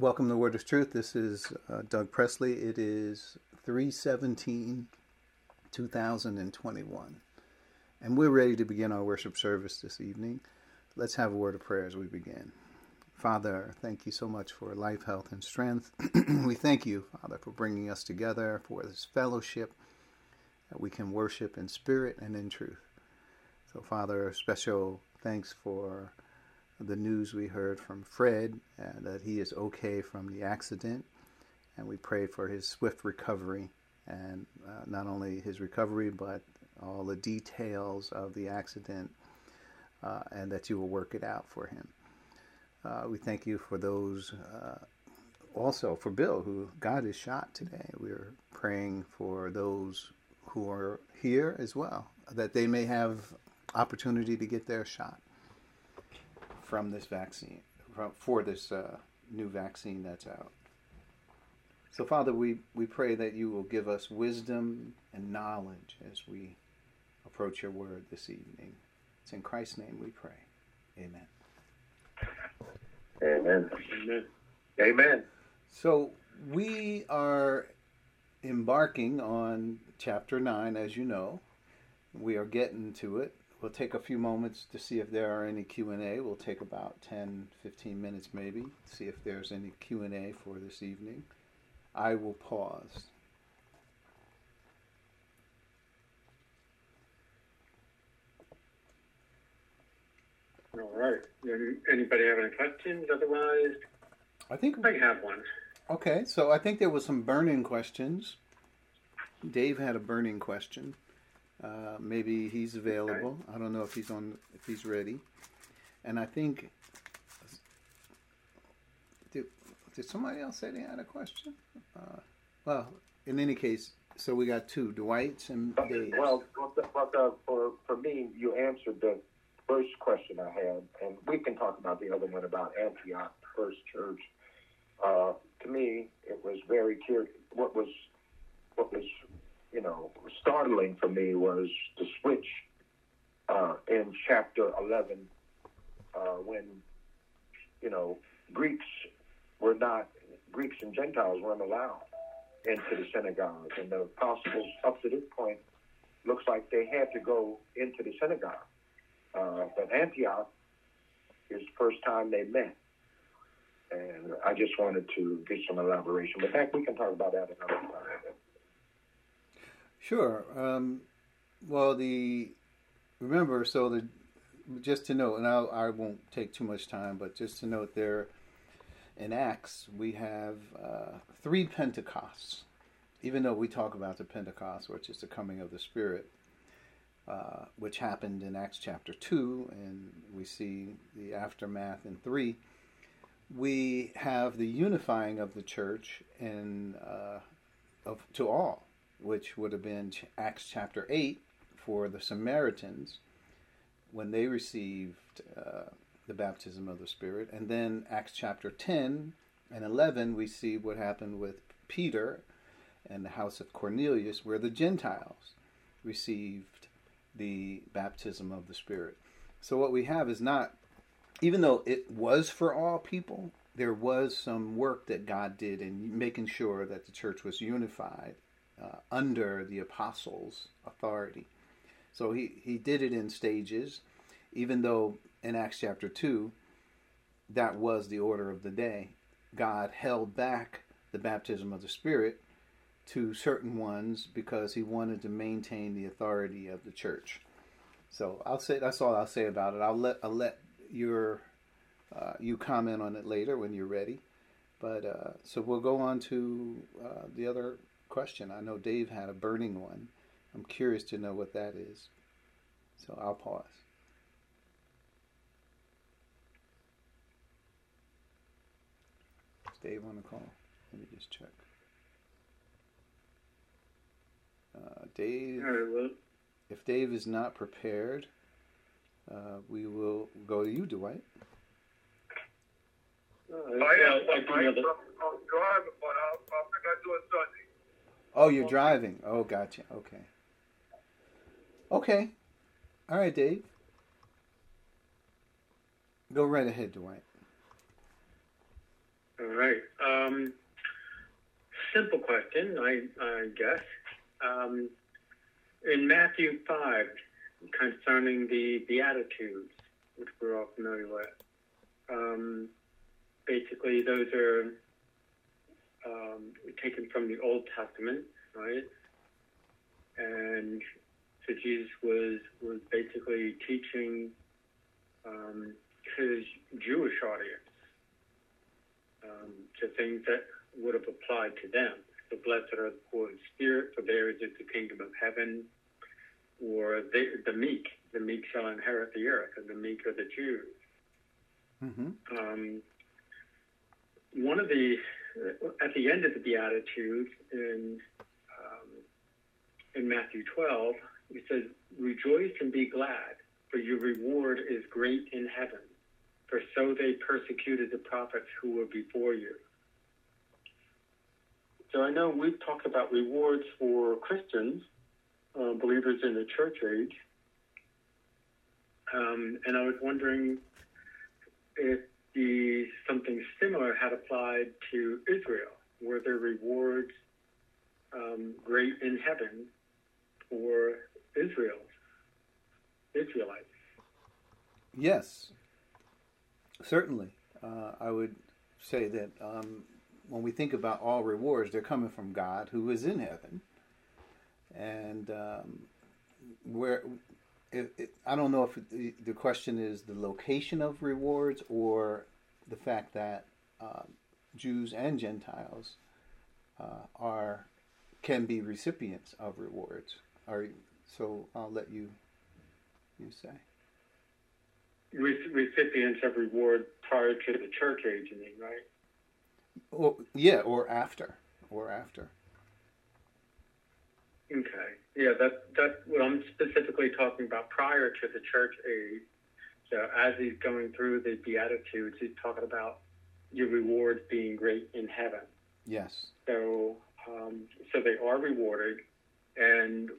Welcome to Word of Truth. This is uh, Doug Presley. It is 317 2021. And we're ready to begin our worship service this evening. Let's have a word of prayer as we begin. Father, thank you so much for life, health, and strength. we thank you, Father, for bringing us together for this fellowship that we can worship in spirit and in truth. So, Father, special thanks for the news we heard from Fred uh, that he is okay from the accident, and we pray for his swift recovery, and uh, not only his recovery, but all the details of the accident, uh, and that you will work it out for him. Uh, we thank you for those. Uh, also, for Bill, who got his shot today, we're praying for those who are here as well, that they may have opportunity to get their shot from this vaccine, from, for this uh, new vaccine that's out. So, Father, we, we pray that you will give us wisdom and knowledge as we approach your word this evening. It's in Christ's name we pray. Amen. Amen. Amen. Amen. So, we are embarking on chapter 9, as you know. We are getting to it. We'll take a few moments to see if there are any Q&A. We'll take about 10, 15 minutes maybe, see if there's any Q&A for this evening. I will pause. All right. Anybody have any questions? Otherwise, I think I have one. Okay, so I think there was some burning questions. Dave had a burning question. Uh, maybe he's available. I don't know if he's on if he's ready. And I think did, did somebody else say they had a question? Uh, well, in any case, so we got two, Dwight's and Dave's. Well, but, uh, for for me, you answered the first question I had, and we can talk about the other one about Antioch First Church. Uh, to me, it was very clear. What was what was you know, startling for me was the switch uh, in chapter 11 uh, when, you know, Greeks were not, Greeks and Gentiles weren't allowed into the synagogue. And the apostles, up to this point, looks like they had to go into the synagogue. Uh, but Antioch is the first time they met. And I just wanted to get some elaboration. But that we can talk about that another time. Sure. Um, well, the remember so the just to note, and I'll, I will not take too much time, but just to note there in Acts we have uh, three Pentecosts. Even though we talk about the Pentecost, which is the coming of the Spirit, uh, which happened in Acts chapter two, and we see the aftermath in three. We have the unifying of the church in uh, of to all which would have been Acts chapter 8 for the Samaritans when they received uh, the baptism of the Spirit. And then Acts chapter 10 and 11, we see what happened with Peter and the house of Cornelius, where the Gentiles received the baptism of the Spirit. So what we have is not, even though it was for all people, there was some work that God did in making sure that the church was unified uh, under the apostles' authority. So he, he did it in stages, even though in Acts chapter 2, that was the order of the day. God held back the baptism of the Spirit to certain ones because he wanted to maintain the authority of the church. So I'll say that's all I'll say about it. I'll let I'll let your uh, you comment on it later when you're ready. But uh, so we'll go on to uh, the other question. I know Dave had a burning one. I'm curious to know what that is. So I'll pause. Is Dave on the call? Let me just check. Uh, Dave, if Dave is not prepared, uh, we will go to you, Dwight. Uh, I am, I, I, I'm driving, but I'll, I think I do it Sunday. Oh, you're driving. Oh, gotcha. Okay. Okay. All right, Dave. Go right ahead, Dwight. All right. Um, simple question, I, I guess. Um, in Matthew 5, concerning the Beatitudes, which we're all familiar with, um, basically those are um, taken from the Old Testament, right? And so Jesus was was basically teaching um, his Jewish audience um, to things that would have applied to them. So blessed are the poor in spirit, for theirs is the kingdom of heaven. Or the, the meek, the meek shall inherit the earth, and the meek are the Jews. Mm-hmm. Um, one of the at the end of the Beatitudes in um, in Matthew 12, he says, "Rejoice and be glad, for your reward is great in heaven. For so they persecuted the prophets who were before you." So I know we've talked about rewards for Christians, uh, believers in the church age, um, and I was wondering if the something similar had applied to Israel. Were there rewards um, great in heaven for Israel, Israelites? Yes, certainly. Uh, I would say that um, when we think about all rewards, they're coming from God who is in heaven. And um, where it, it, I don't know if the, the, question is the location of rewards or the fact that uh, Jews and Gentiles uh, are can be recipients of rewards. Are so I'll let you you say recipients of reward prior to the church age, you mean, right? Well, yeah, or after, or after. Okay. Yeah, that's that's what I'm specifically talking about prior to the church age. So as he's going through the Beatitudes, he's talking about your rewards being great in heaven. Yes. So um, so they are rewarded, and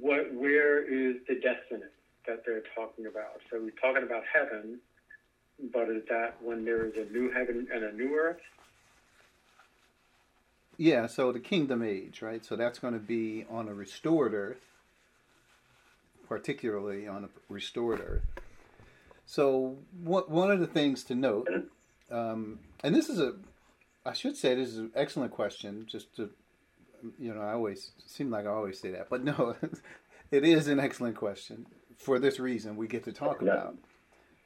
what where is the destiny that they're talking about? So we're talking about heaven, but is that when there is a new heaven and a new earth? Yeah, so the kingdom age, right? So that's going to be on a restored earth, particularly on a restored earth. So what, one of the things to note, um, and this is a, I should say this is an excellent question. Just to, you know, I always seem like I always say that, but no, it is an excellent question. For this reason, we get to talk about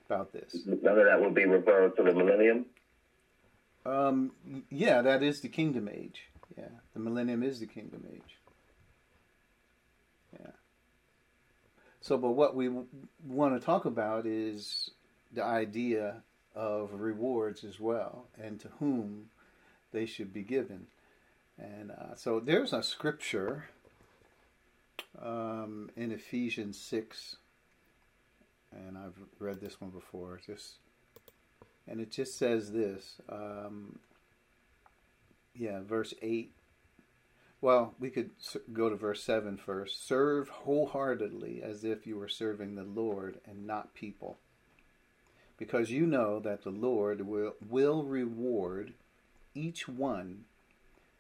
about this. None of that will be referred to the millennium. Um, yeah, that is the kingdom age. Yeah, the millennium is the kingdom age. Yeah. So, but what we w- want to talk about is the idea of rewards as well, and to whom they should be given. And uh, so there's a scripture um, in Ephesians 6, and I've read this one before. Just and it just says this. Um, yeah, verse 8. Well, we could go to verse 7 first. Serve wholeheartedly as if you were serving the Lord and not people. Because you know that the Lord will, will reward each one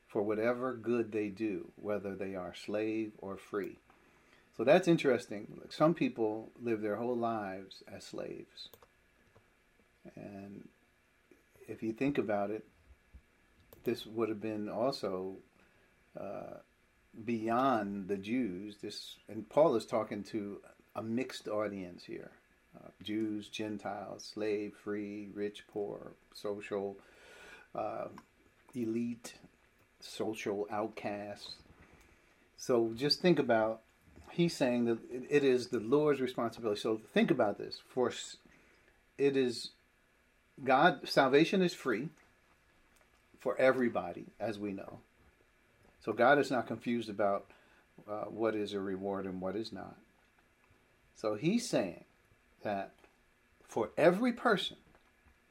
for whatever good they do, whether they are slave or free. So that's interesting. Some people live their whole lives as slaves. And if you think about it, this would have been also uh, beyond the Jews. This and Paul is talking to a mixed audience here: uh, Jews, Gentiles, slave, free, rich, poor, social, uh, elite, social outcasts. So just think about. He's saying that it is the Lord's responsibility. So think about this. For it is God, salvation is free for everybody, as we know. So God is not confused about uh, what is a reward and what is not. So he's saying that for every person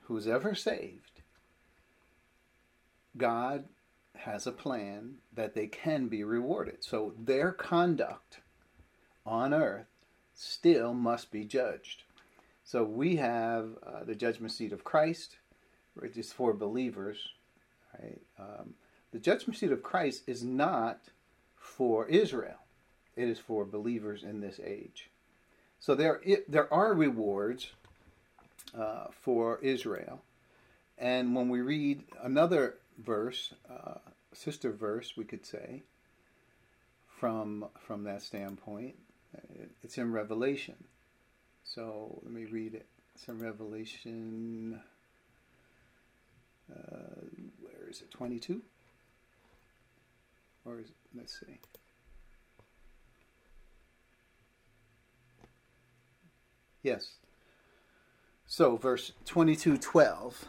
who's ever saved, God has a plan that they can be rewarded. So their conduct on earth still must be judged. So we have uh, the judgment seat of Christ, which is for believers, Right? Um, the judgment seat of Christ is not for Israel; it is for believers in this age. So there, it, there are rewards uh, for Israel, and when we read another verse, uh, sister verse, we could say, from from that standpoint, it's in Revelation. So let me read it. In Revelation. Uh, where is it? Twenty-two. Or is it, let's see. Yes. So, verse 22 12,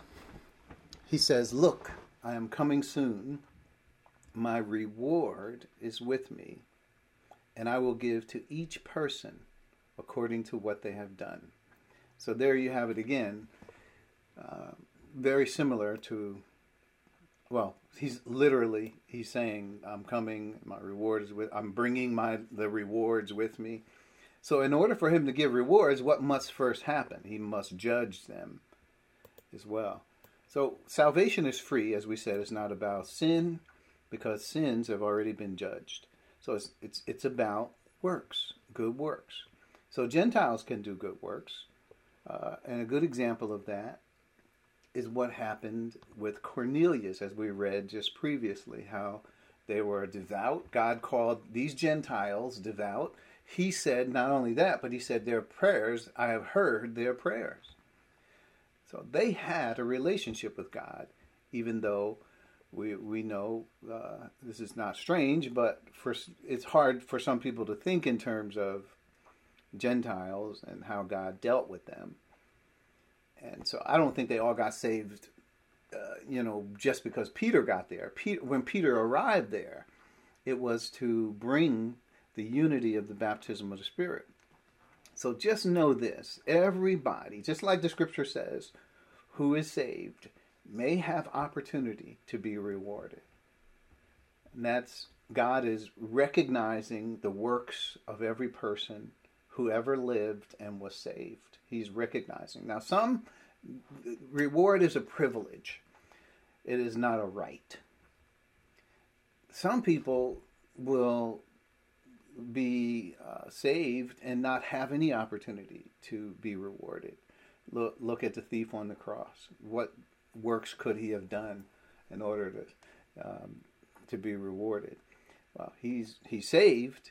he says, Look, I am coming soon. My reward is with me, and I will give to each person according to what they have done. So, there you have it again. Uh, very similar to, well, he's literally he's saying, "I'm coming. My reward is with. I'm bringing my the rewards with me." So, in order for him to give rewards, what must first happen? He must judge them as well. So, salvation is free, as we said. It's not about sin, because sins have already been judged. So, it's it's it's about works, good works. So, Gentiles can do good works, uh, and a good example of that is what happened with Cornelius, as we read just previously. How they were devout. God called these Gentiles devout he said not only that, but he said, Their prayers, I have heard their prayers. So they had a relationship with God, even though we, we know uh, this is not strange, but for, it's hard for some people to think in terms of Gentiles and how God dealt with them. And so I don't think they all got saved, uh, you know, just because Peter got there. Peter, when Peter arrived there, it was to bring the unity of the baptism of the Spirit. So just know this everybody, just like the scripture says, who is saved may have opportunity to be rewarded. And that's God is recognizing the works of every person who ever lived and was saved. He's recognizing. Now, some reward is a privilege, it is not a right. Some people will be uh, saved and not have any opportunity to be rewarded. Look, look at the thief on the cross. What works could he have done in order to um, to be rewarded? Well, he's he's saved,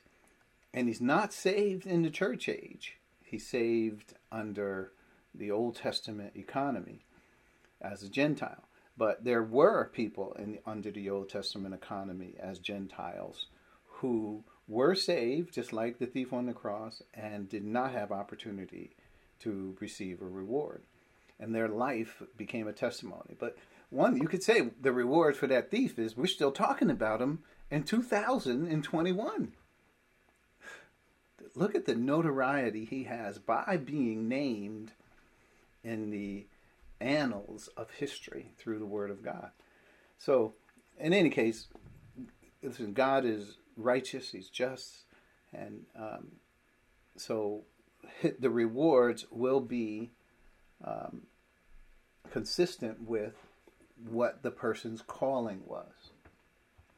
and he's not saved in the church age. He's saved under the Old Testament economy as a Gentile. But there were people in under the Old Testament economy as Gentiles who were saved, just like the thief on the cross, and did not have opportunity to receive a reward. And their life became a testimony. But one, you could say the reward for that thief is we're still talking about him in 2021. Look at the notoriety he has by being named in the annals of history through the Word of God. So, in any case, listen, God is righteous, he's just, and um, so the rewards will be um, consistent with what the person's calling was.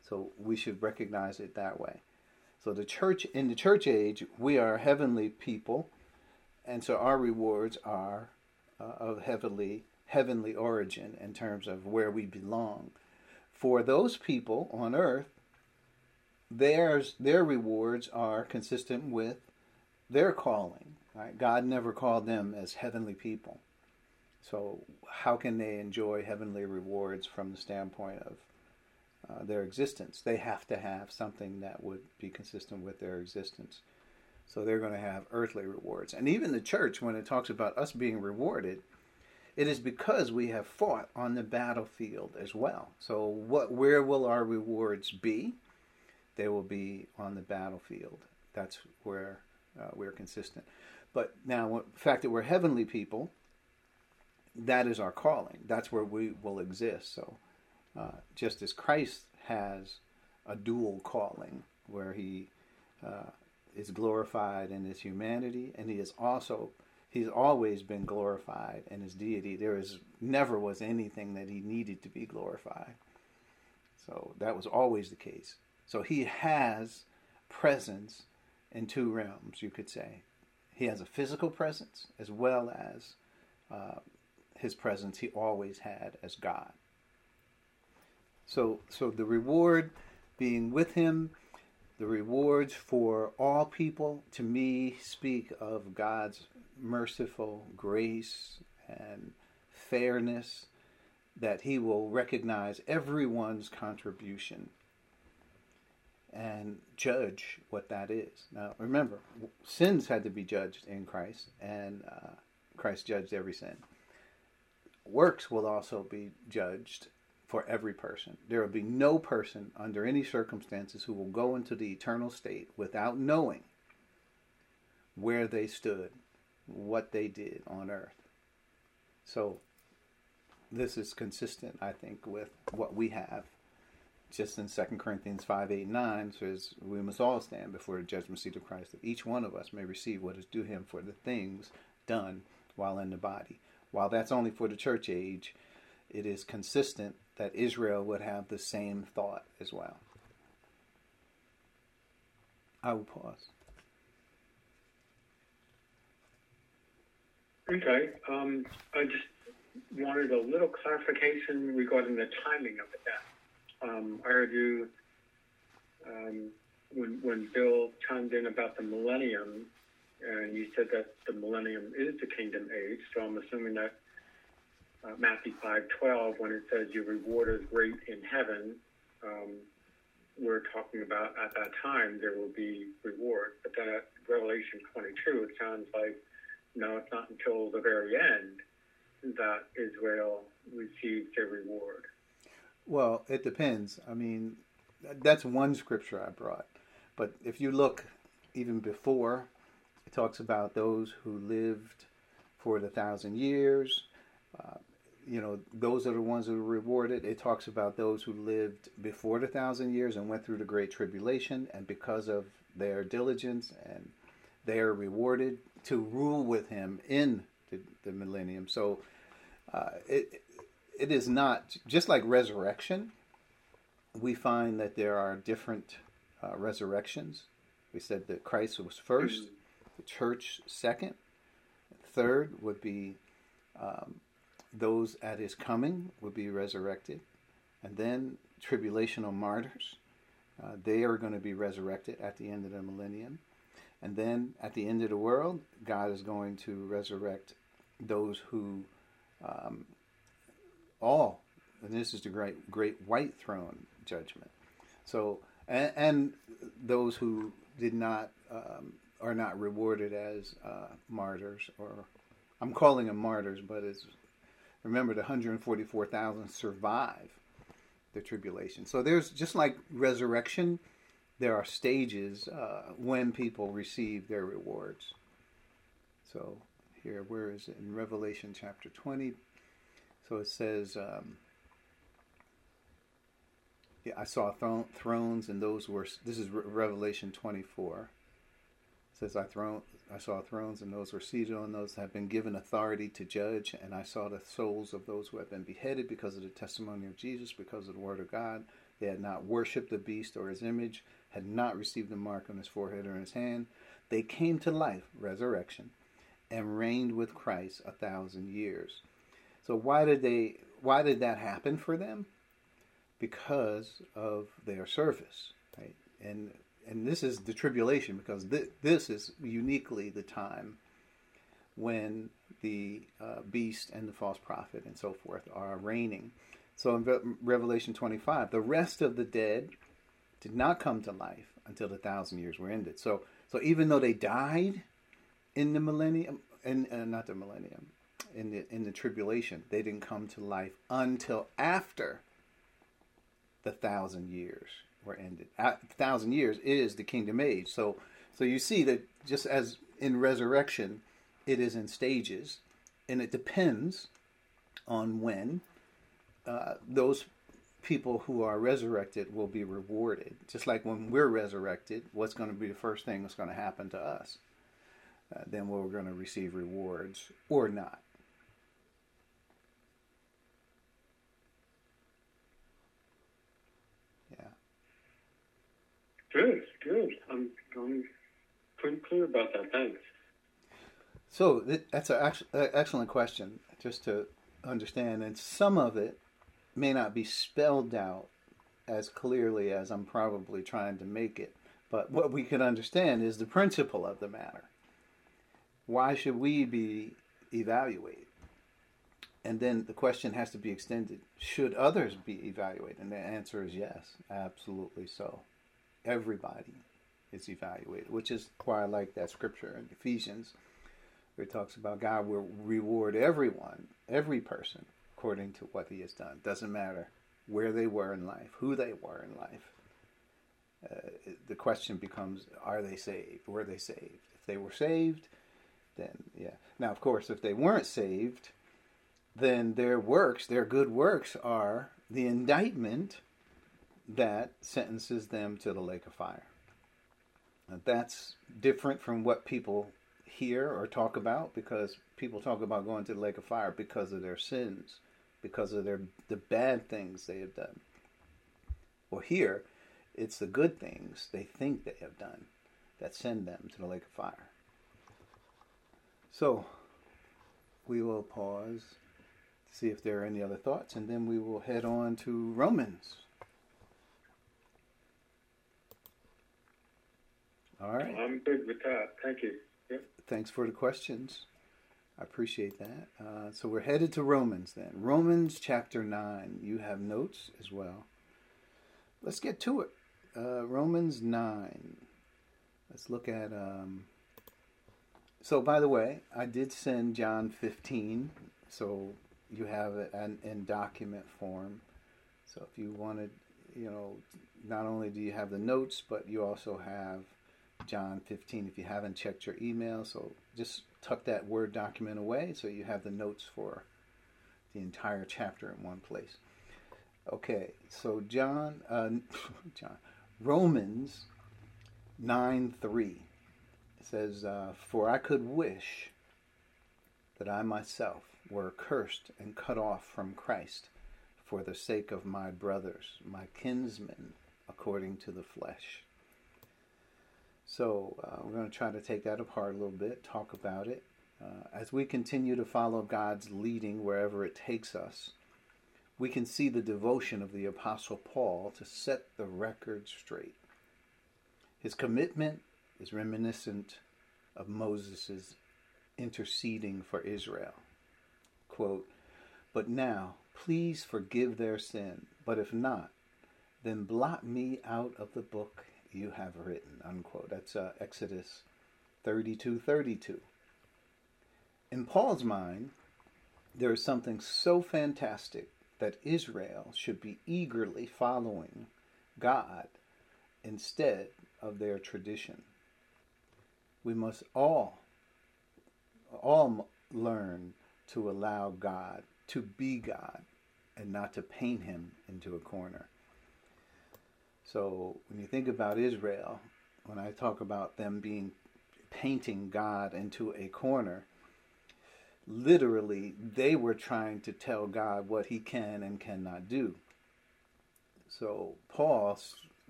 So we should recognize it that way. So the church in the church age, we are heavenly people, and so our rewards are uh, of heavenly heavenly origin in terms of where we belong. For those people on earth, theirs their rewards are consistent with their calling. Right? God never called them as heavenly people. So how can they enjoy heavenly rewards from the standpoint of uh, their existence? They have to have something that would be consistent with their existence. So they're going to have earthly rewards. And even the church, when it talks about us being rewarded, it is because we have fought on the battlefield as well. So what where will our rewards be? they will be on the battlefield. That's where uh, we're consistent. But now, the fact that we're heavenly people, that is our calling. That's where we will exist. So, uh, just as Christ has a dual calling, where he uh, is glorified in his humanity, and he is also he's always been glorified in his deity. There is never was anything that he needed to be glorified. So that was always the case. So he has presence in two realms, you could say. He has a physical presence as well as uh, his presence he always had as God. So, so the reward being with him, the rewards for all people, to me, speak of God's merciful grace and fairness, that he will recognize everyone's contribution and judge what that is. Now, remember, sins had to be judged in Christ, and uh, Christ judged every sin. Works will also be judged for every person. There will be no person under any circumstances who will go into the eternal state without knowing where they stood, what they did on earth. So, this is consistent, I think, with what we have just in 2 Corinthians 5 8 9 says, We must all stand before the judgment seat of Christ, that each one of us may receive what is due him for the things done while in the body. While that's only for the church age, it is consistent that Israel would have the same thought as well. I will pause. Okay. Um, I just wanted a little clarification regarding the timing of the death um, I heard you um, when when Bill chimed in about the millennium, and you said that the millennium is the kingdom age. So I'm assuming that uh, Matthew five twelve, when it says your reward is great in heaven, um, we're talking about at that time there will be reward. But then at Revelation 22, it sounds like no, it's not until the very end that Israel receives their reward. Well, it depends. I mean, that's one scripture I brought. But if you look even before, it talks about those who lived for the thousand years. Uh, you know, those are the ones who are rewarded. It talks about those who lived before the thousand years and went through the great tribulation, and because of their diligence, and they are rewarded to rule with him in the, the millennium. So uh, it, it is not just like resurrection. We find that there are different uh, resurrections. We said that Christ was first, the church second, third would be um, those at his coming will be resurrected, and then tribulational martyrs. Uh, they are going to be resurrected at the end of the millennium. And then at the end of the world, God is going to resurrect those who um, all, and this is the great great white throne judgment. So, and, and those who did not um, are not rewarded as uh, martyrs, or I'm calling them martyrs, but it's remember the 144,000 survive the tribulation. So there's just like resurrection, there are stages uh, when people receive their rewards. So here, where is it in Revelation chapter 20? So it says, um, yeah, I saw th- thrones, and those were. This is Re- Revelation 24. Says, I throne, I saw thrones, and those were seated on those have been given authority to judge. And I saw the souls of those who have been beheaded because of the testimony of Jesus, because of the word of God. They had not worshipped the beast or his image, had not received the mark on his forehead or his hand. They came to life, resurrection, and reigned with Christ a thousand years. So why did they why did that happen for them? Because of their service, right? And and this is the tribulation because th- this is uniquely the time when the uh, beast and the false prophet and so forth are reigning. So in Re- Revelation 25, the rest of the dead did not come to life until the thousand years were ended. So so even though they died in the millennium, and uh, not the millennium, in the in the tribulation. They didn't come to life until after the thousand years were ended. A thousand years is the kingdom age. So so you see that just as in resurrection, it is in stages, and it depends on when uh, those people who are resurrected will be rewarded. Just like when we're resurrected, what's going to be the first thing that's going to happen to us? Uh, then we're going to receive rewards or not. Good, good. I'm, I'm pretty clear about that. Thanks. So that's an excellent question, just to understand. And some of it may not be spelled out as clearly as I'm probably trying to make it. But what we can understand is the principle of the matter. Why should we be evaluated? And then the question has to be extended should others be evaluated? And the answer is yes, absolutely so. Everybody is evaluated, which is why I like that scripture in Ephesians where it talks about God will reward everyone, every person, according to what he has done. Doesn't matter where they were in life, who they were in life. Uh, the question becomes are they saved? Were they saved? If they were saved, then yeah. Now, of course, if they weren't saved, then their works, their good works, are the indictment that sentences them to the lake of fire. Now, that's different from what people hear or talk about because people talk about going to the lake of fire because of their sins, because of their the bad things they have done. Well, here, it's the good things they think they have done that send them to the lake of fire. So, we will pause to see if there are any other thoughts, and then we will head on to Romans. All right. I'm good with that. Thank you. Yep. Thanks for the questions. I appreciate that. Uh, so we're headed to Romans then. Romans chapter 9. You have notes as well. Let's get to it. Uh, Romans 9. Let's look at. Um, so, by the way, I did send John 15, so you have it in, in document form. So, if you wanted, you know, not only do you have the notes, but you also have John 15 if you haven't checked your email. So, just tuck that Word document away so you have the notes for the entire chapter in one place. Okay, so John, uh, John, Romans 9 3 says, uh, For I could wish that I myself were cursed and cut off from Christ for the sake of my brothers, my kinsmen, according to the flesh. So uh, we're going to try to take that apart a little bit, talk about it. Uh, as we continue to follow God's leading wherever it takes us, we can see the devotion of the Apostle Paul to set the record straight. His commitment is reminiscent of Moses' interceding for Israel. Quote, But now, please forgive their sin, but if not, then blot me out of the book you have written. Unquote. That's uh, Exodus 32 32. In Paul's mind, there is something so fantastic that Israel should be eagerly following God instead of their tradition. We must all, all learn to allow God to be God and not to paint him into a corner. So when you think about Israel, when I talk about them being painting God into a corner, literally they were trying to tell God what he can and cannot do. So Paul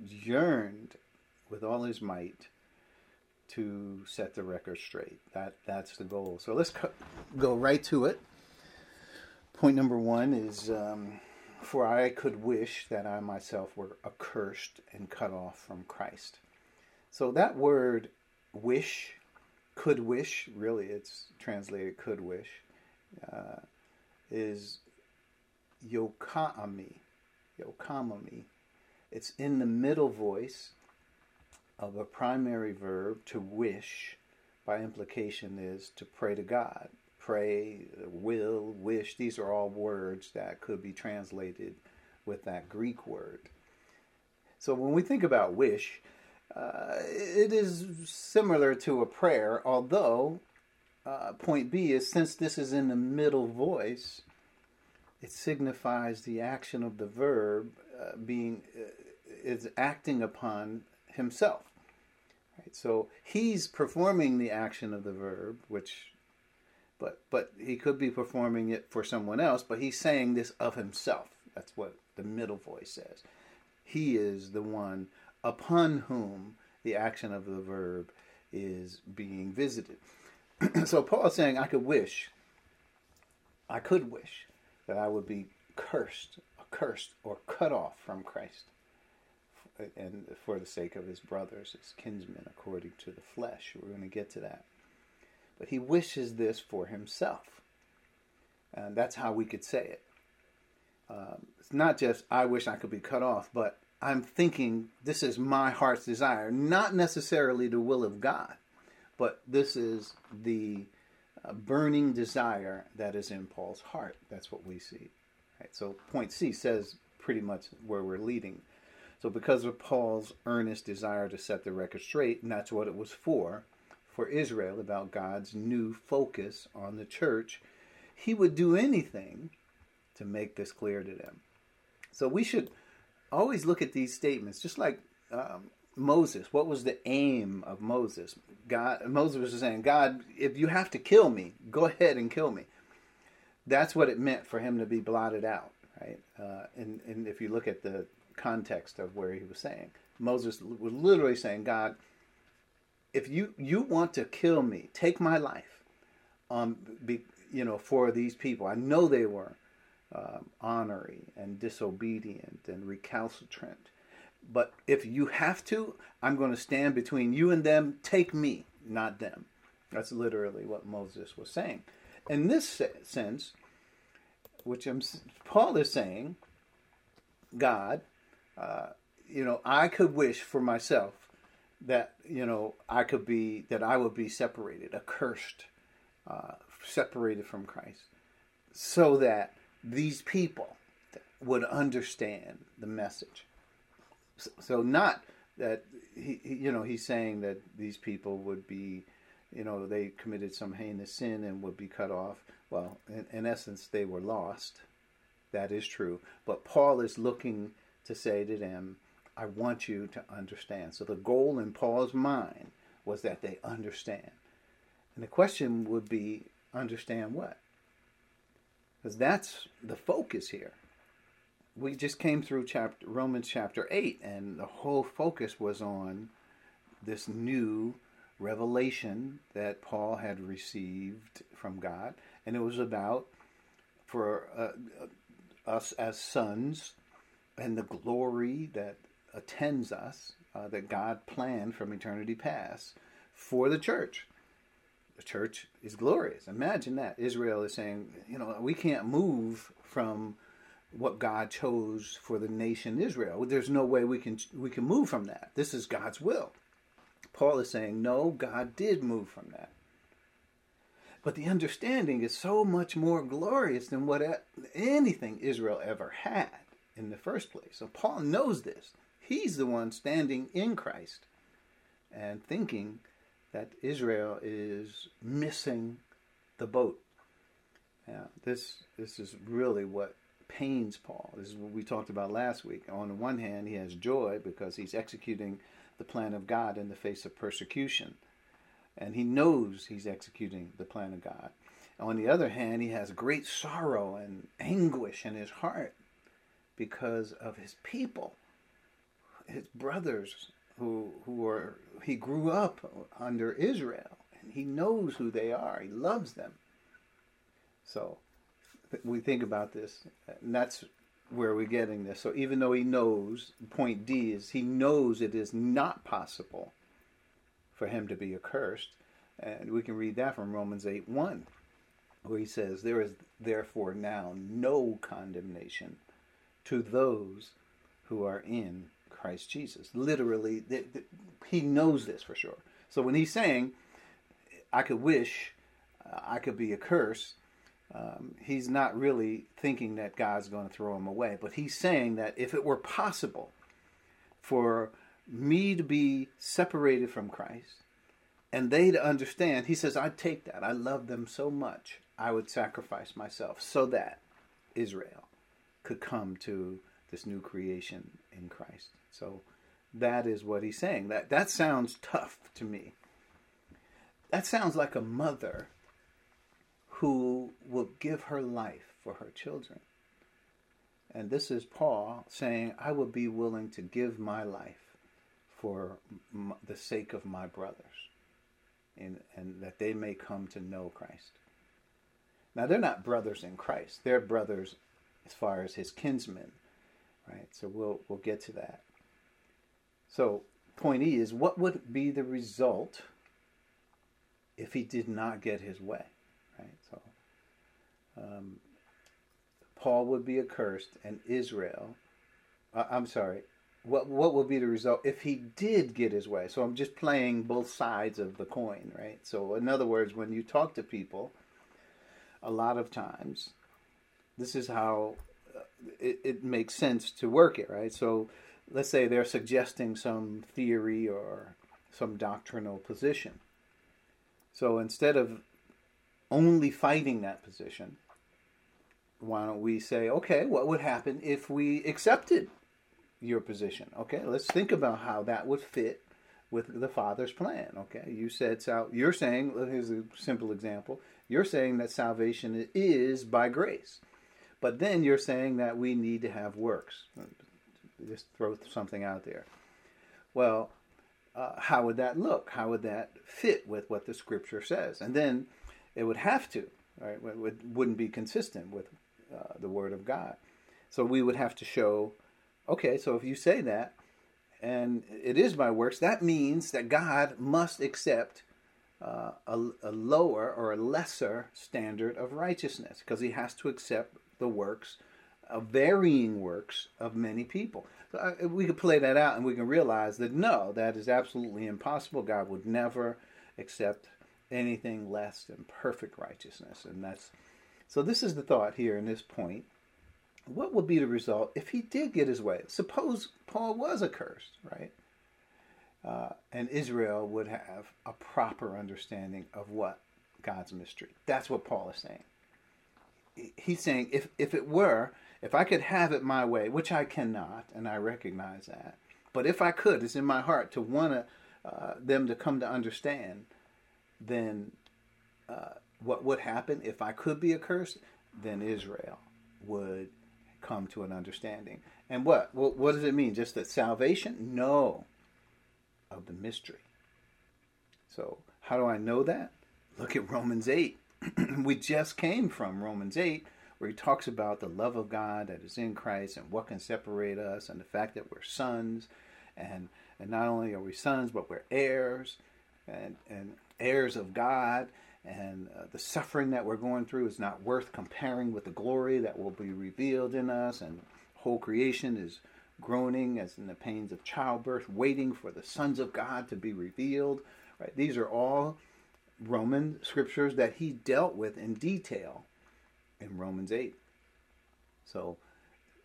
yearned with all his might to set the record straight. That that's the goal. So let's co- go right to it. Point number one is um, for I could wish that I myself were accursed and cut off from Christ. So that word wish, could wish, really it's translated could wish, uh, is euchomai. Euchomai. It's in the middle voice of a primary verb to wish, by implication, is to pray to God pray, will, wish, these are all words that could be translated with that Greek word. So when we think about wish, uh, it is similar to a prayer, although uh, point B is since this is in the middle voice, it signifies the action of the verb uh, being uh, is acting upon himself. Right? So he's performing the action of the verb, which but but he could be performing it for someone else but he's saying this of himself that's what the middle voice says he is the one upon whom the action of the verb is being visited. so Paul is saying, I could wish, I could wish that I would be cursed, accursed, or cut off from Christ, and for the sake of his brothers, his kinsmen, according to the flesh. We're going to get to that. But he wishes this for himself. And that's how we could say it. Um, it's not just, I wish I could be cut off, but I'm thinking this is my heart's desire, not necessarily the will of God, but this is the uh, burning desire that is in Paul's heart. That's what we see. Right? So, point C says pretty much where we're leading. So, because of Paul's earnest desire to set the record straight, and that's what it was for, for Israel about God's new focus on the church, he would do anything to make this clear to them. So, we should always look at these statements, just like um, Moses. What was the aim of Moses? God, Moses was saying, God, if you have to kill me, go ahead and kill me. That's what it meant for him to be blotted out, right? Uh, and, and if you look at the context of where he was saying, Moses was literally saying, God, if you you want to kill me, take my life, um, be, you know, for these people. I know they were um, honoring and disobedient and recalcitrant. But if you have to, I'm going to stand between you and them. Take me, not them. That's literally what Moses was saying. In this sense, which I'm, Paul is saying, God, uh, you know, I could wish for myself that you know I could be that I would be separated, accursed, uh, separated from Christ, so that these people would understand the message. So, not that he, you know, he's saying that these people would be, you know, they committed some heinous sin and would be cut off. Well, in, in essence, they were lost. That is true. But Paul is looking to say to them, I want you to understand. So the goal in Paul's mind was that they understand. And the question would be understand what? Because that's the focus here. We just came through chapter Romans chapter 8 and the whole focus was on this new revelation that Paul had received from God and it was about for uh, us as sons and the glory that attends us uh, that God planned from eternity past for the church the church is glorious. Imagine that. Israel is saying, you know, we can't move from what God chose for the nation Israel. There's no way we can we can move from that. This is God's will. Paul is saying, no, God did move from that. But the understanding is so much more glorious than what anything Israel ever had in the first place. So Paul knows this. He's the one standing in Christ and thinking that Israel is missing the boat. Yeah, this this is really what pains Paul. This is what we talked about last week. On the one hand, he has joy because he's executing the plan of God in the face of persecution. And he knows he's executing the plan of God. On the other hand, he has great sorrow and anguish in his heart because of his people, his brothers who who are he grew up under Israel and he knows who they are. He loves them. So we think about this, and that's where we're getting this. So even though he knows, point D is he knows it is not possible for him to be accursed, and we can read that from Romans 8 1, where he says, There is therefore now no condemnation to those who are in Christ Jesus. Literally, he knows this for sure. So when he's saying, I could wish uh, I could be a curse, um, he's not really thinking that God's going to throw him away. But he's saying that if it were possible for me to be separated from Christ and they to understand, he says, I'd take that. I love them so much. I would sacrifice myself so that Israel could come to this new creation in Christ. So that is what he's saying. That that sounds tough to me. That sounds like a mother who will give her life for her children. And this is Paul saying, I would be willing to give my life for m- the sake of my brothers, and, and that they may come to know Christ. Now, they're not brothers in Christ, they're brothers as far as his kinsmen, right? So we'll, we'll get to that. So, point E is what would be the result if he did not get his way, right? So, um, Paul would be accursed, and Israel. Uh, I'm sorry. What what would be the result if he did get his way? So I'm just playing both sides of the coin, right? So in other words, when you talk to people, a lot of times, this is how uh, it, it makes sense to work it, right? So let's say they're suggesting some theory or some doctrinal position. So instead of only fighting that position, why don't we say, okay, what would happen if we accepted your position? Okay, let's think about how that would fit with the Father's plan. Okay, you said so. You're saying here's a simple example. You're saying that salvation is by grace, but then you're saying that we need to have works. Just throw something out there. Well, uh, how would that look? How would that fit with what the Scripture says? And then it would have to, right? It wouldn't be consistent with uh, the Word of God. So we would have to show, okay, so if you say that, and it is by works, that means that God must accept uh, a, a, lower or a lesser standard of righteousness because he has to accept the works, of varying works of many people. So uh, we could play that out and we can realize that no, that is absolutely impossible. God would never accept anything less than perfect righteousness, and that's so this is the thought here in this point. What would be the result if he did get his way? Suppose Paul was accursed, right? Uh, and Israel would have a proper understanding of what God's mystery. That's what Paul is saying. He's saying if if it were, if I could have it my way, which I cannot, and I recognize that, but if I could, it's in my heart to want uh, them to come to understand, then uh, what would happen if I could be accursed, then Israel would come to an understanding. And what? What, what does it mean? Just that salvation? No. Of the mystery. So, how do I know that? Look at Romans 8. we just came from Romans 8, where he talks about the love of God that is in Christ and what can separate us, and the fact that we're sons. And, and not only are we sons, but we're heirs and, and heirs of God. And uh, the suffering that we're going through is not worth comparing with the glory that will be revealed in us. And whole creation is groaning as in the pains of childbirth waiting for the sons of god to be revealed. Right? These are all roman scriptures that he dealt with in detail in romans 8 so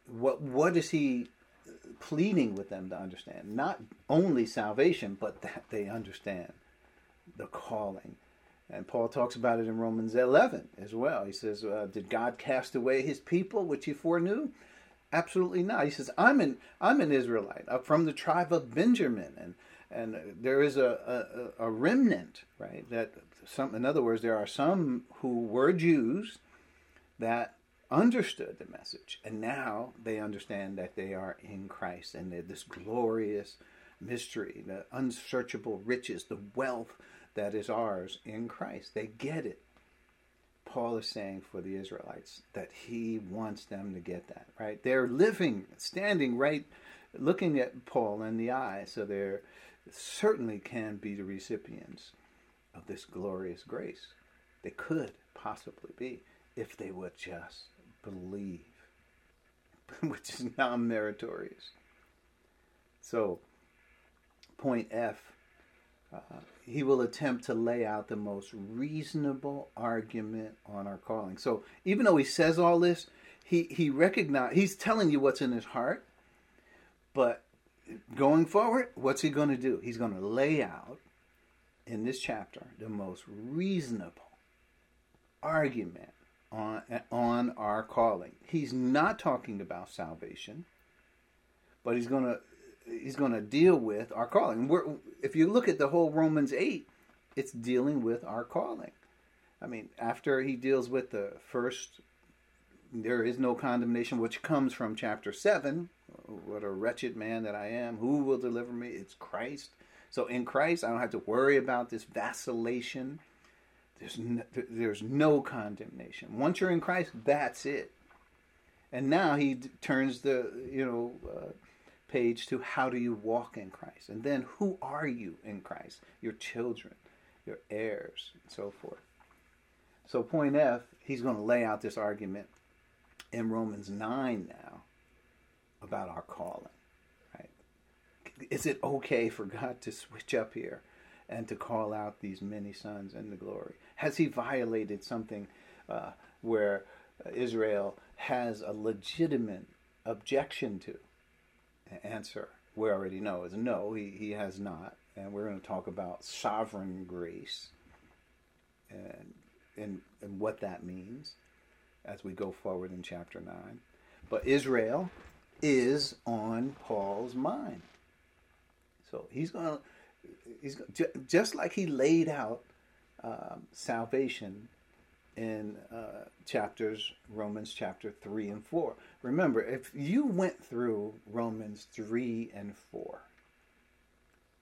what what is he pleading with them to understand not only salvation but that they understand the calling and Paul talks about it in Romans 11 as well. He says, uh, Did God cast away his people, which he foreknew? Absolutely not. He says, I'm an, I'm an Israelite I'm from the tribe of Benjamin. And, and there is a, a, a remnant, right? That some, in other words, there are some who were Jews that understood the message. And now they understand that they are in Christ and this glorious mystery, the unsearchable riches, the wealth that is ours in Christ. They get it. Paul is saying for the Israelites that he wants them to get that, right? They're living, standing right, looking at Paul in the eye, so they certainly can be the recipients of this glorious grace. They could possibly be if they would just believe, which is non meritorious. So, point F uh, he will attempt to lay out the most reasonable argument on our calling. So even though he says all this, he he recognize he's telling you what's in his heart, but going forward, what's he going to do? He's going to lay out in this chapter the most reasonable argument on on our calling. He's not talking about salvation, but he's going to he's going to deal with our calling. We're, if you look at the whole Romans 8, it's dealing with our calling. I mean, after he deals with the first, there is no condemnation, which comes from chapter 7, what a wretched man that I am. Who will deliver me? It's Christ. So in Christ, I don't have to worry about this vacillation. There's no, there's no condemnation. Once you're in Christ, that's it. And now he turns the you know uh, page to how do you walk in Christ, and then who are you in Christ? Your children, your heirs, and so forth. So point F, he's going to lay out this argument in Romans nine now about our calling. Right? Is it okay for God to switch up here and to call out these many sons in the glory? Has he violated something uh, where Israel has a legitimate objection to? Answer, we already know, is no, he, he has not. And we're going to talk about sovereign grace and, and, and what that means as we go forward in chapter 9. But Israel is on Paul's mind. So he's going to, he's just like he laid out um, salvation in uh, chapters Romans chapter 3 and 4. Remember, if you went through Romans 3 and 4,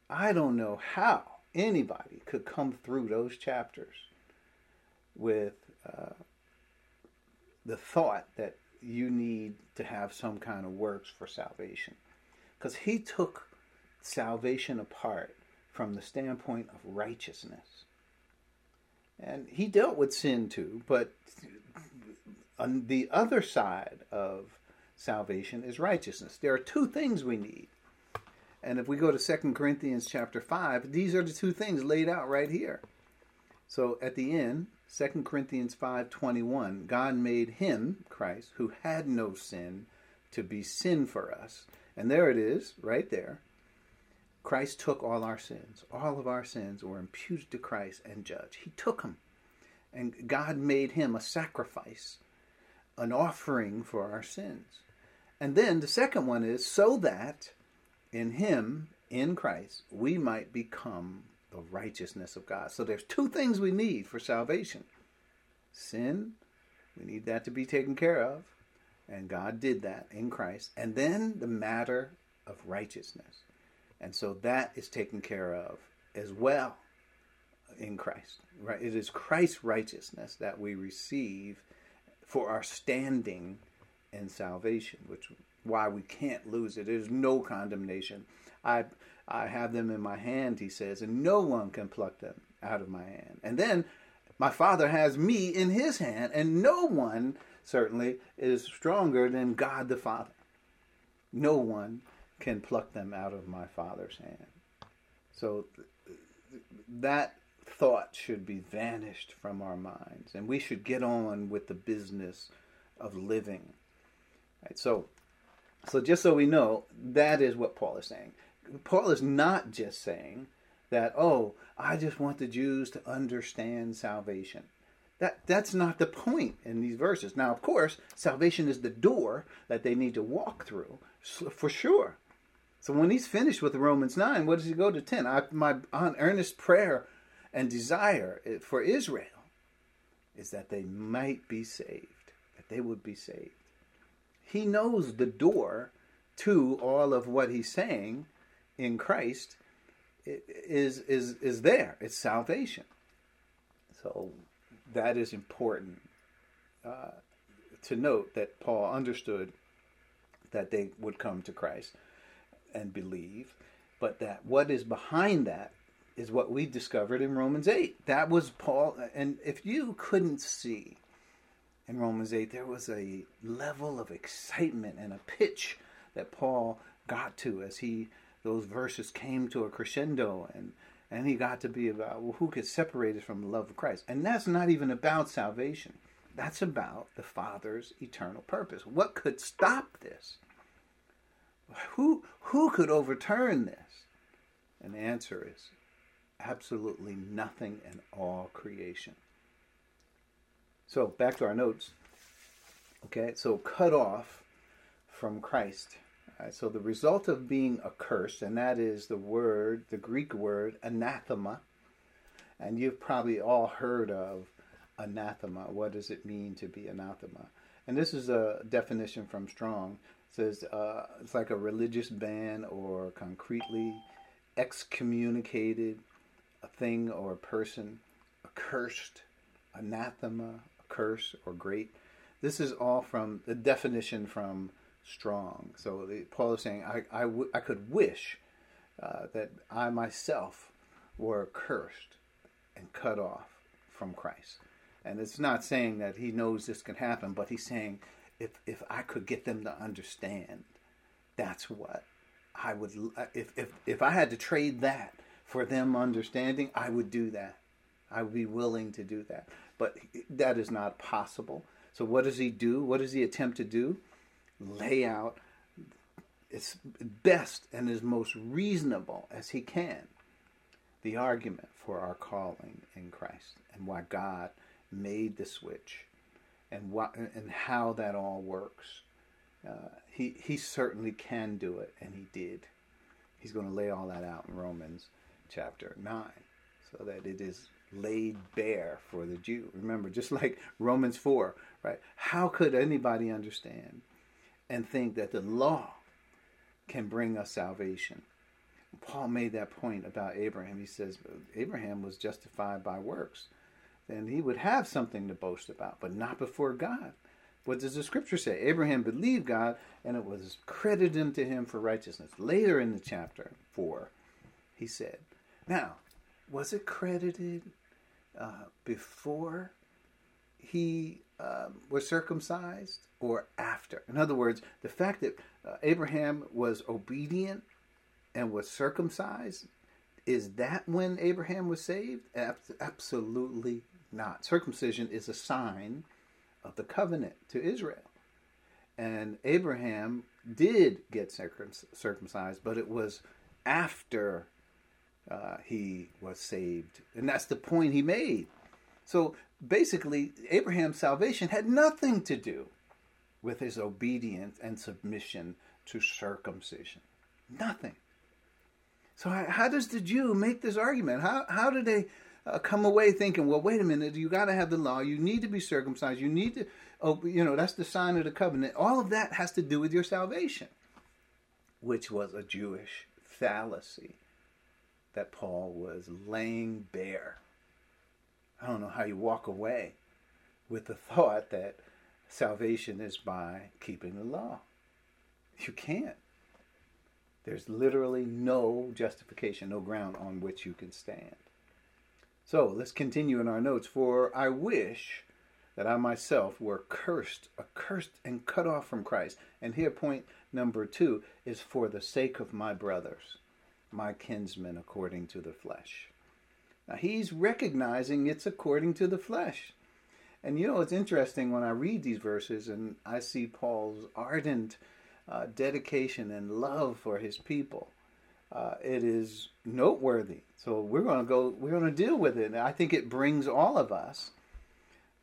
I don't know how anybody could come through those chapters with uh, the thought that you need to have some kind of works for salvation. Because he took salvation apart from the standpoint of righteousness. And he dealt with sin too, but on the other side of salvation is righteousness. There are two things we need. And if we go to 2 Corinthians chapter 5, these are the two things laid out right here. So at the end, 2 Corinthians 5:21, God made him, Christ, who had no sin, to be sin for us. And there it is, right there. Christ took all our sins. All of our sins were imputed to Christ and judged. He took them. And God made him a sacrifice, an offering for our sins. And then the second one is so that in him, in Christ, we might become the righteousness of God. So there's two things we need for salvation. Sin, we need that to be taken care of, and God did that in Christ. And then the matter of righteousness. And so that is taken care of as well in Christ. Right? It is Christ's righteousness that we receive for our standing in salvation, which why we can't lose it. There's no condemnation. I I have them in my hand, he says, and no one can pluck them out of my hand. And then my Father has me in his hand, and no one certainly is stronger than God the Father. No one can pluck them out of my Father's hand. So that thought should be vanished from our minds, and we should get on with the business of living. Right? So, so just so we know, that is what Paul is saying. Paul is not just saying that, oh, I just want the Jews to understand salvation. That, that's not the point in these verses. Now, of course, salvation is the door that they need to walk through, for sure. So when he's finished with Romans 9, what does he go to 10? I, my earnest prayer and desire for Israel is that they might be saved, that they would be saved. He knows the door to all of what he's saying in Christ is is is there. It's salvation. So that is important uh, to note that Paul understood that they would come to Christ and believe, but that what is behind that is what we discovered in Romans 8. That was Paul. And if you couldn't see in Romans 8, there was a level of excitement and a pitch that Paul got to as he those verses came to a crescendo and and he got to be about well, who could separate us from the love of Christ. And that's not even about salvation. That's about the Father's eternal purpose. What could stop this? Who who could overturn this? And the answer is absolutely nothing in all creation. So back to our notes. Okay, so cut off from Christ Right, so the result of being accursed, and that is the word, the Greek word anathema, and you've probably all heard of anathema. What does it mean to be anathema? And this is a definition from Strong. Says uh, it's like a religious ban or concretely excommunicated a thing or a person, accursed, anathema, a curse or great. This is all from the definition from Strong. So Paul is saying, I, I, w- I could wish uh, that I myself were cursed and cut off from Christ. And it's not saying that he knows this can happen, but he's saying if if I could get them to understand, that's what I would. Uh, if if if I had to trade that for them understanding, I would do that. I would be willing to do that. But that is not possible. So what does he do? What does he attempt to do? Lay out as best and as most reasonable as he can the argument for our calling in Christ and why God made the switch and what and how that all works. Uh, he he certainly can do it, and he did. He's going to lay all that out in Romans chapter nine, so that it is laid bare for the Jew. Remember, just like Romans four, right? How could anybody understand and think that the law can bring us salvation? Paul made that point about Abraham. He says Abraham was justified by works then he would have something to boast about, but not before God. What does the scripture say? Abraham believed God, and it was credited to him for righteousness. Later in the chapter 4, he said, Now, was it credited uh, before he um, was circumcised or after? In other words, the fact that uh, Abraham was obedient and was circumcised, is that when Abraham was saved? Absolutely not. Circumcision is a sign of the covenant to Israel. And Abraham did get circumcised, but it was after uh, he was saved. And that's the point he made. So basically, Abraham's salvation had nothing to do with his obedience and submission to circumcision. Nothing. So, how does the Jew make this argument? How, how do they uh, come away thinking, well, wait a minute, you got to have the law. You need to be circumcised. You need to, oh, you know, that's the sign of the covenant. All of that has to do with your salvation, which was a Jewish fallacy that Paul was laying bare. I don't know how you walk away with the thought that salvation is by keeping the law. You can't. There's literally no justification, no ground on which you can stand. So let's continue in our notes. For I wish that I myself were cursed, accursed, and cut off from Christ. And here, point number two is for the sake of my brothers, my kinsmen according to the flesh. Now he's recognizing it's according to the flesh. And you know, it's interesting when I read these verses and I see Paul's ardent uh, dedication and love for his people uh, it is noteworthy. So we're going to go. We're going to deal with it. And I think it brings all of us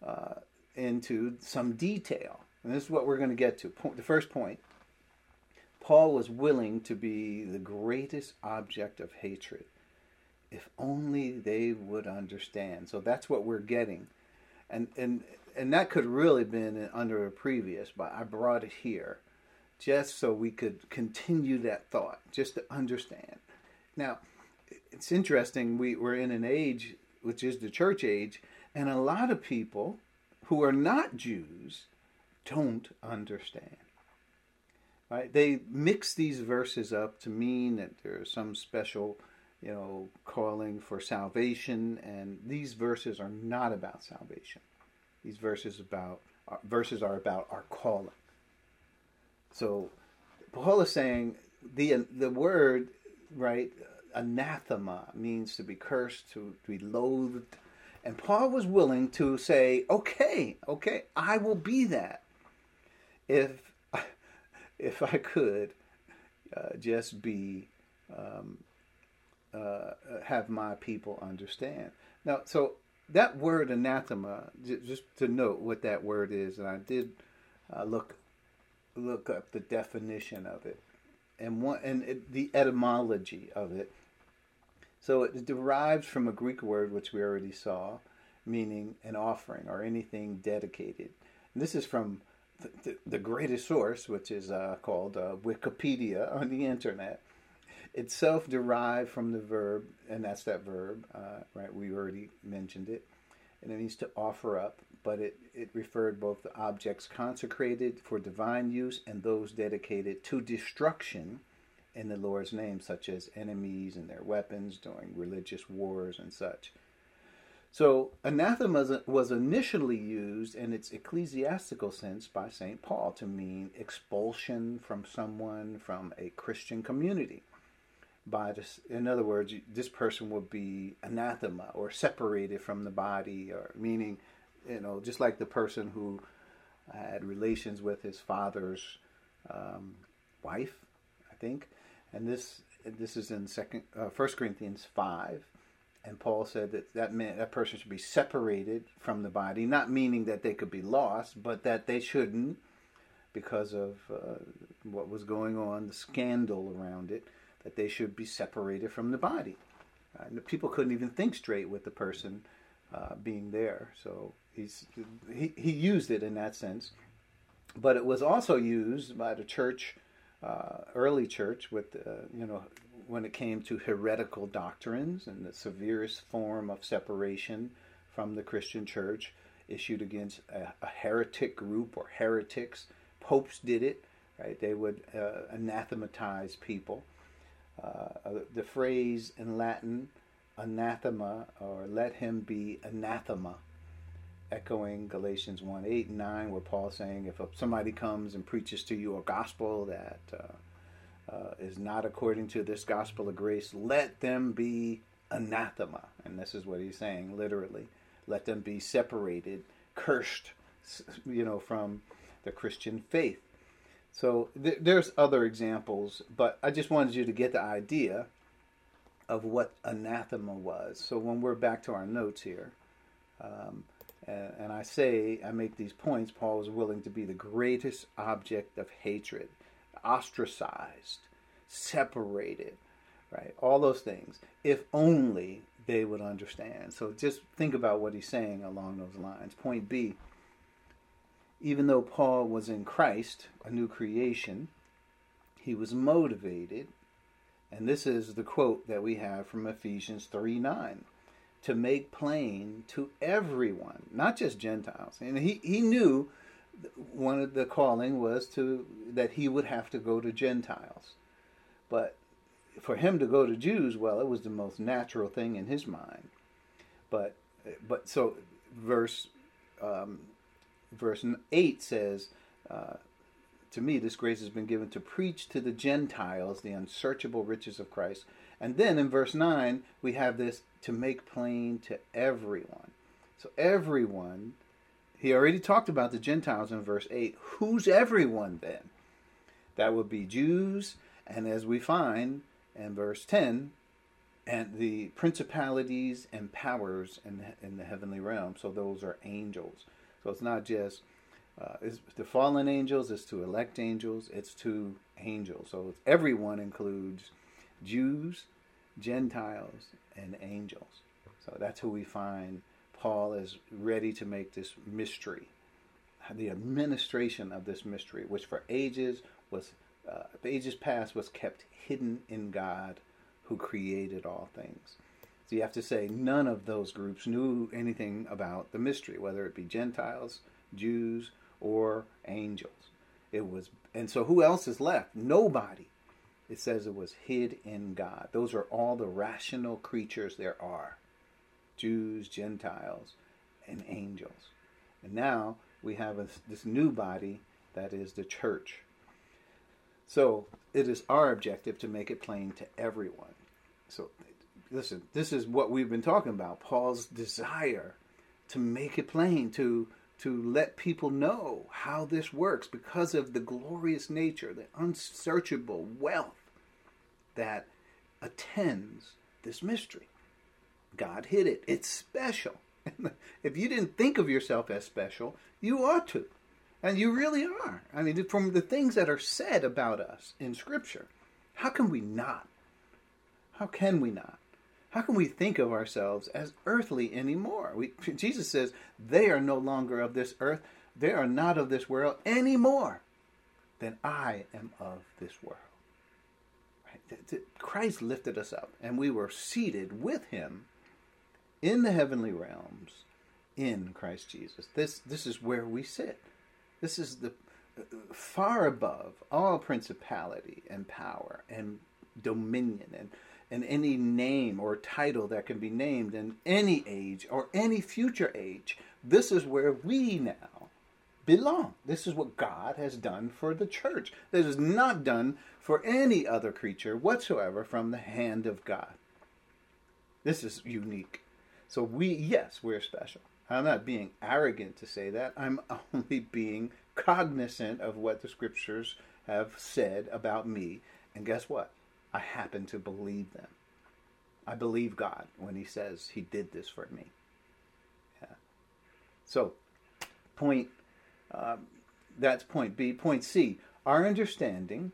uh, into some detail. And this is what we're going to get to. the first point. Paul was willing to be the greatest object of hatred, if only they would understand. So that's what we're getting, and and and that could really been under a previous, but I brought it here just so we could continue that thought, just to understand. Now, it's interesting, we, we're in an age, which is the church age, and a lot of people who are not Jews don't understand. Right? They mix these verses up to mean that there's some special, you know, calling for salvation, and these verses are not about salvation. These verses about verses are about our calling. So Paul is saying the the word right anathema means to be cursed, to, to be loathed, and Paul was willing to say, "Okay, okay, I will be that if if I could uh, just be." Um, uh, have my people understand. Now, so that word anathema, just to note what that word is, and I did uh, look look up the definition of it and one and it, the etymology of it. So it derives from a Greek word which we already saw, meaning an offering or anything dedicated. And this is from the, the greatest source, which is uh, called uh, Wikipedia on the internet, itself derived from the verb, and that's that verb, uh, right? We already mentioned it. And it means to offer up, but it, it referred both to objects consecrated for divine use and those dedicated to destruction in the Lord's name, such as enemies and their weapons during religious wars and such. So, anathema was initially used in its ecclesiastical sense by St. Paul to mean expulsion from someone from a Christian community. By this, in other words, this person would be anathema or separated from the body, or meaning, you know, just like the person who had relations with his father's um, wife, I think, and this this is in second uh, First Corinthians five and Paul said that that man, that person should be separated from the body, not meaning that they could be lost, but that they shouldn't, because of uh, what was going on, the scandal around it, that they should be separated from the body. Uh, people couldn't even think straight with the person uh, being there, so he's he, he used it in that sense, but it was also used by the church, uh, early church, with uh, you know when it came to heretical doctrines and the severest form of separation from the Christian church issued against a, a heretic group or heretics. Popes did it, right? They would uh, anathematize people. Uh, the phrase in Latin, anathema, or let him be anathema, echoing Galatians 1 8 and 9, where Paul's saying if somebody comes and preaches to you a gospel that uh, uh, is not according to this gospel of grace, let them be anathema. And this is what he's saying, literally. Let them be separated, cursed, you know, from the Christian faith. So th- there's other examples, but I just wanted you to get the idea of what anathema was. So when we're back to our notes here, um, and, and I say, I make these points, Paul was willing to be the greatest object of hatred ostracized, separated, right? All those things. If only they would understand. So just think about what he's saying along those lines. Point B even though Paul was in Christ, a new creation, he was motivated, and this is the quote that we have from Ephesians 3 9 to make plain to everyone, not just Gentiles. And he, he knew one of the calling was to that he would have to go to Gentiles. But for him to go to Jews, well, it was the most natural thing in his mind. But but so verse um, verse eight says, uh, "To me, this grace has been given to preach to the Gentiles the unsearchable riches of Christ." And then in verse nine, we have this to make plain to everyone. So everyone he already talked about the Gentiles in verse 8. Who's everyone then? That would be Jews, and as we find in verse 10, and the principalities and powers in in the heavenly realm. So those are angels. So it's not just uh, the fallen angels, it's to elect angels, it's to angels. So everyone includes Jews, Gentiles, and angels. So that's who we find Paul is ready to make this mystery, the administration of this mystery, which for ages was, uh, ages past, was kept hidden in God, who created all things. So you have to say none of those groups knew anything about the mystery, whether it be Gentiles, Jews, or angels. It was, and so who else is left? Nobody. It says it was hid in God. Those are all the rational creatures there are. Jews, Gentiles, and angels. And now we have a, this new body that is the church. So it is our objective to make it plain to everyone. So listen, this is what we've been talking about. Paul's desire to make it plain, to to let people know how this works because of the glorious nature, the unsearchable wealth that attends this mystery. God hid it. It's special. if you didn't think of yourself as special, you ought to. And you really are. I mean, from the things that are said about us in Scripture, how can we not? How can we not? How can we think of ourselves as earthly anymore? We, Jesus says, they are no longer of this earth. they are not of this world any more than I am of this world. Right? Christ lifted us up, and we were seated with him in the heavenly realms in Christ Jesus. This, this is where we sit. This is the far above all principality and power and dominion and, and any name or title that can be named in any age or any future age. This is where we now belong. This is what God has done for the church. This is not done for any other creature whatsoever from the hand of God. This is unique. So we, yes, we're special. I'm not being arrogant to say that. I'm only being cognizant of what the scriptures have said about me. And guess what? I happen to believe them. I believe God when He says He did this for me. Yeah. So, point um, that's point B. Point C. Our understanding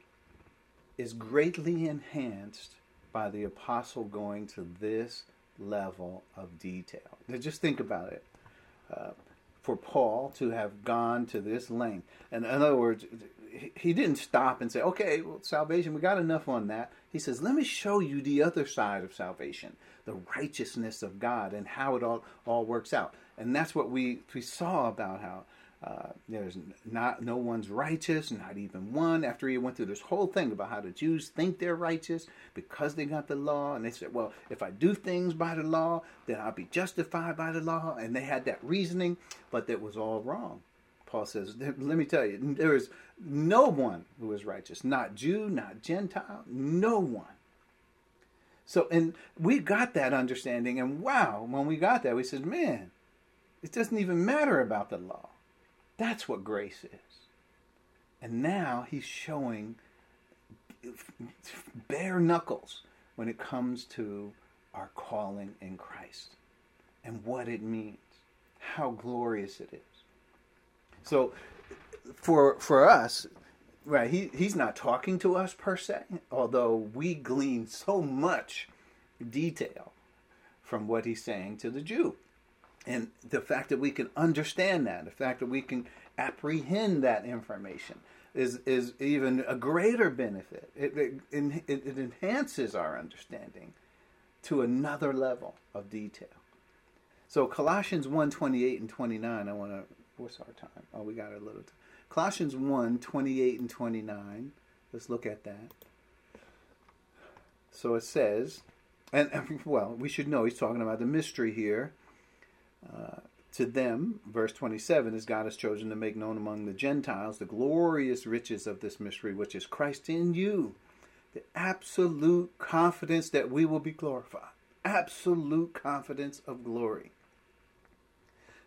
is greatly enhanced by the apostle going to this level of detail. Now just think about it. Uh, for Paul to have gone to this length. And in other words, he didn't stop and say, okay, well, salvation, we got enough on that. He says, let me show you the other side of salvation, the righteousness of God and how it all, all works out. And that's what we, we saw about how uh, there's not no one's righteous, not even one. After he went through this whole thing about how the Jews think they're righteous because they got the law, and they said, "Well, if I do things by the law, then I'll be justified by the law." And they had that reasoning, but that was all wrong. Paul says, "Let me tell you, there is no one who is righteous, not Jew, not Gentile, no one." So, and we got that understanding, and wow, when we got that, we said, "Man, it doesn't even matter about the law." That's what grace is. And now he's showing bare knuckles when it comes to our calling in Christ and what it means, how glorious it is. So for for us, right, he, he's not talking to us per se, although we glean so much detail from what he's saying to the Jew. And the fact that we can understand that, the fact that we can apprehend that information is, is even a greater benefit. It, it, it enhances our understanding to another level of detail. So Colossians 1, 28 and 29, I want to, what's our time? Oh, we got a little time. Colossians 1, 28 and 29. Let's look at that. So it says, and well, we should know he's talking about the mystery here uh, to them, verse 27, as God has chosen to make known among the Gentiles the glorious riches of this mystery, which is Christ in you, the absolute confidence that we will be glorified. Absolute confidence of glory.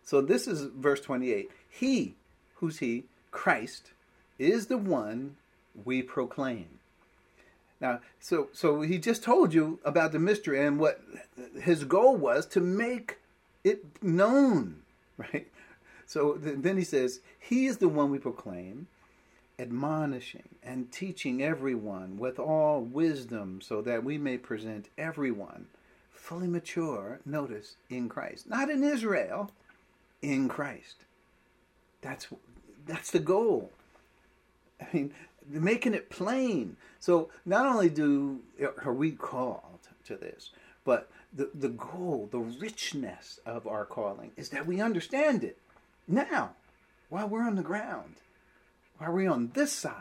So this is verse 28. He, who's he? Christ, is the one we proclaim. Now, so so he just told you about the mystery and what his goal was to make it known, right? So then he says, He is the one we proclaim, admonishing and teaching everyone with all wisdom, so that we may present everyone fully mature, notice, in Christ. Not in Israel, in Christ. That's that's the goal. I mean, making it plain. So not only do are we called to this, but the, the goal, the richness of our calling is that we understand it now while we're on the ground, while we're on this side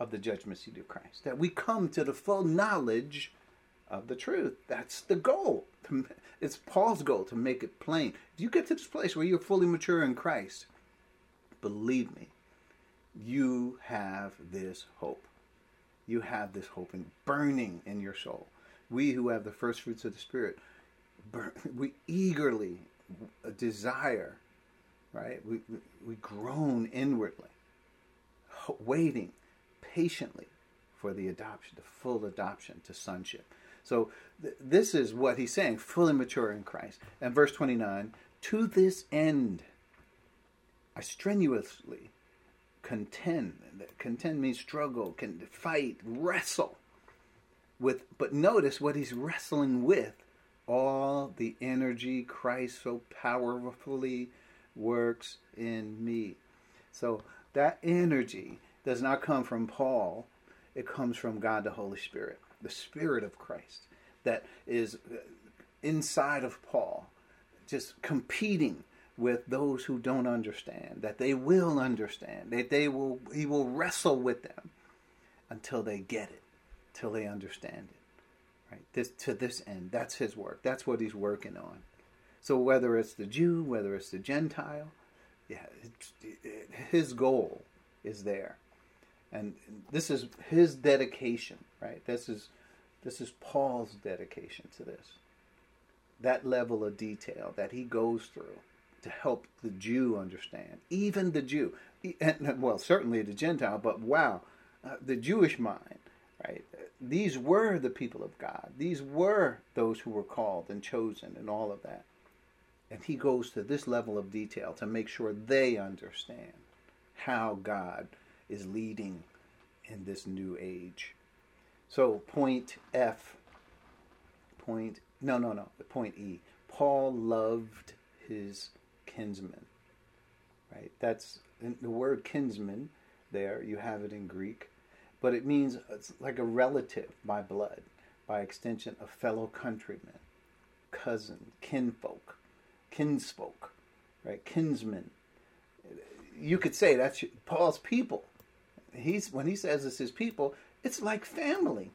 of the judgment seat of Christ, that we come to the full knowledge of the truth. That's the goal. It's Paul's goal to make it plain. If you get to this place where you're fully mature in Christ, believe me, you have this hope. You have this hope in burning in your soul we who have the first fruits of the Spirit, we eagerly desire, right? We, we groan inwardly, waiting patiently for the adoption, the full adoption to sonship. So th- this is what he's saying, fully mature in Christ. And verse 29, to this end, I strenuously contend. Contend means struggle, can fight, wrestle with but notice what he's wrestling with all the energy Christ so powerfully works in me. So that energy does not come from Paul, it comes from God the Holy Spirit, the Spirit of Christ that is inside of Paul, just competing with those who don't understand, that they will understand, that they will he will wrestle with them until they get it, till they understand it. Right? This to this end. That's his work. That's what he's working on. So whether it's the Jew, whether it's the Gentile, yeah, his goal is there, and this is his dedication. Right? This is this is Paul's dedication to this. That level of detail that he goes through to help the Jew understand, even the Jew, and, well, certainly the Gentile, but wow, uh, the Jewish mind, right? These were the people of God. These were those who were called and chosen and all of that. And he goes to this level of detail to make sure they understand how God is leading in this new age. So, point F, point, no, no, no, point E. Paul loved his kinsman. Right? That's the word kinsman there, you have it in Greek, but it means it's like a relative by blood, by extension, a fellow countryman, cousin, kinfolk, kinsfolk, right? Kinsman. You could say that's Paul's people. He's when he says it's his people, it's like family.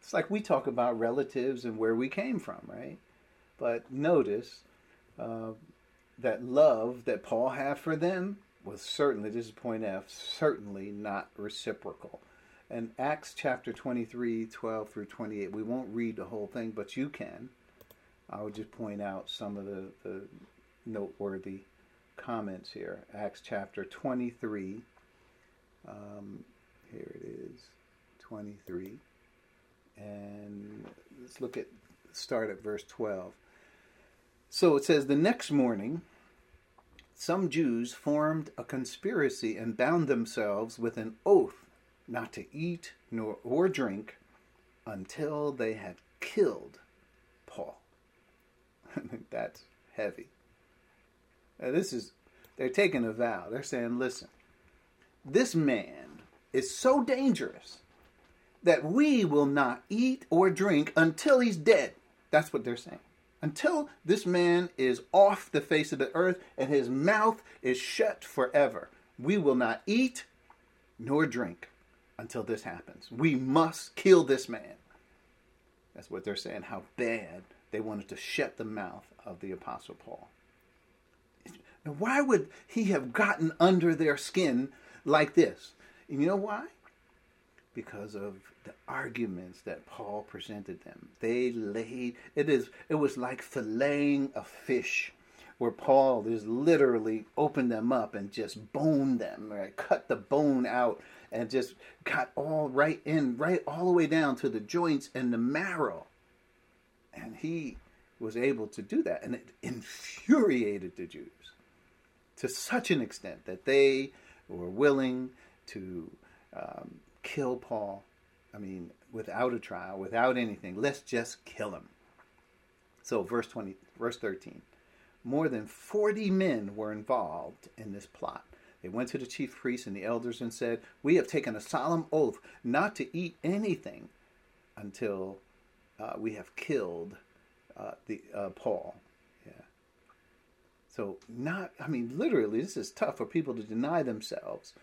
It's like we talk about relatives and where we came from, right? But notice uh, that love that Paul had for them was certainly, this is point F, certainly not reciprocal. And Acts chapter 23, 12 through 28, we won't read the whole thing, but you can. I would just point out some of the, the noteworthy comments here. Acts chapter 23, um, here it is, 23. And let's look at, start at verse 12. So it says, The next morning, some Jews formed a conspiracy and bound themselves with an oath not to eat nor or drink until they had killed Paul. That's heavy. Now this is they're taking a vow. They're saying, listen, this man is so dangerous that we will not eat or drink until he's dead. That's what they're saying until this man is off the face of the earth and his mouth is shut forever. We will not eat nor drink until this happens. We must kill this man. That's what they're saying, how bad they wanted to shut the mouth of the Apostle Paul. Now, why would he have gotten under their skin like this? And you know why? Because of the arguments that Paul presented them. They laid it is it was like filleting a fish where Paul is literally opened them up and just boned them, right? cut the bone out and just got all right in, right all the way down to the joints and the marrow. And he was able to do that, and it infuriated the Jews to such an extent that they were willing to um, kill Paul I mean, without a trial, without anything. Let's just kill him. So, verse 20, verse 13. More than 40 men were involved in this plot. They went to the chief priests and the elders and said, We have taken a solemn oath not to eat anything until uh, we have killed uh, the uh, Paul. So, not, I mean, literally, this is tough for people to deny themselves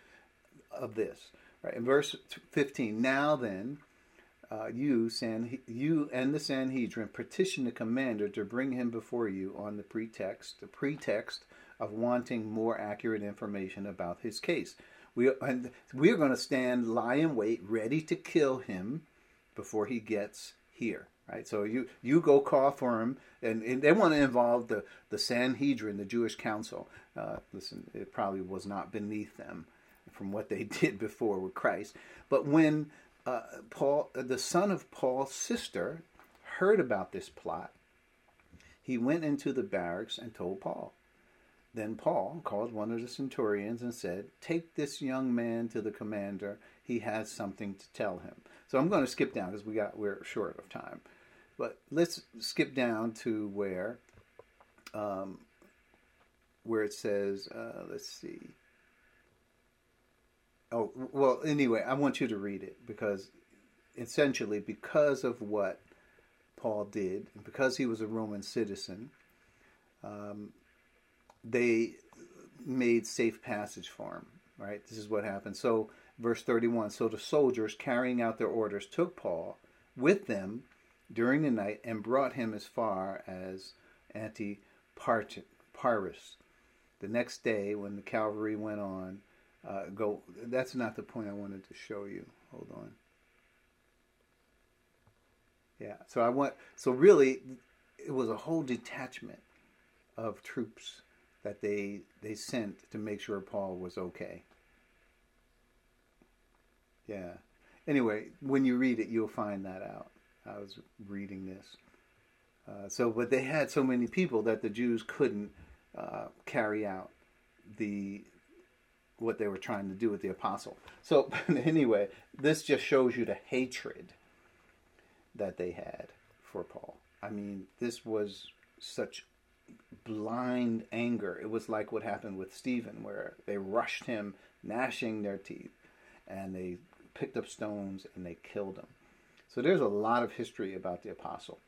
of this. Right in verse 15. Now then, uh, you, San, you and the Sanhedrin petition the commander to bring him before you on the pretext, the pretext of wanting more accurate information about his case. We and we are going to stand, lie in wait, ready to kill him before he gets here. Right. So you you go call for him, and, and they want to involve the the Sanhedrin, the Jewish council. Uh, listen, it probably was not beneath them from what they did before with Christ. But when uh, Paul, the son of Paul's sister, heard about this plot, he went into the barracks and told Paul. Then Paul called one of the centurions and said, Take this young man to the commander. He has something to tell him. So I'm going to skip down because we got we're short of time. But let's skip down to where um, where it says, uh, let's see Oh well. Anyway, I want you to read it because essentially, because of what Paul did, and because he was a Roman citizen, um, they made safe passage for him. Right. This is what happened. So, verse thirty-one. So the soldiers, carrying out their orders, took Paul with them during the night and brought him as far as Antipatris. The next day, when the cavalry went on, uh, go. That's not the point I wanted to show you. Hold on. Yeah. So I want. So really, it was a whole detachment of troops that they they sent to make sure Paul was okay. Yeah. Anyway, when you read it, you'll find that out. I was reading this. Uh, so, but they had so many people that the Jews couldn't uh, carry out the what they were trying to do with the apostle. So, anyway, this just shows you the hatred that they had for Paul. I mean, this was such blind anger. It was like what happened with Stephen, where they rushed him, gnashing their teeth, and they picked up stones and they killed him. So there's a lot of history about the apostle.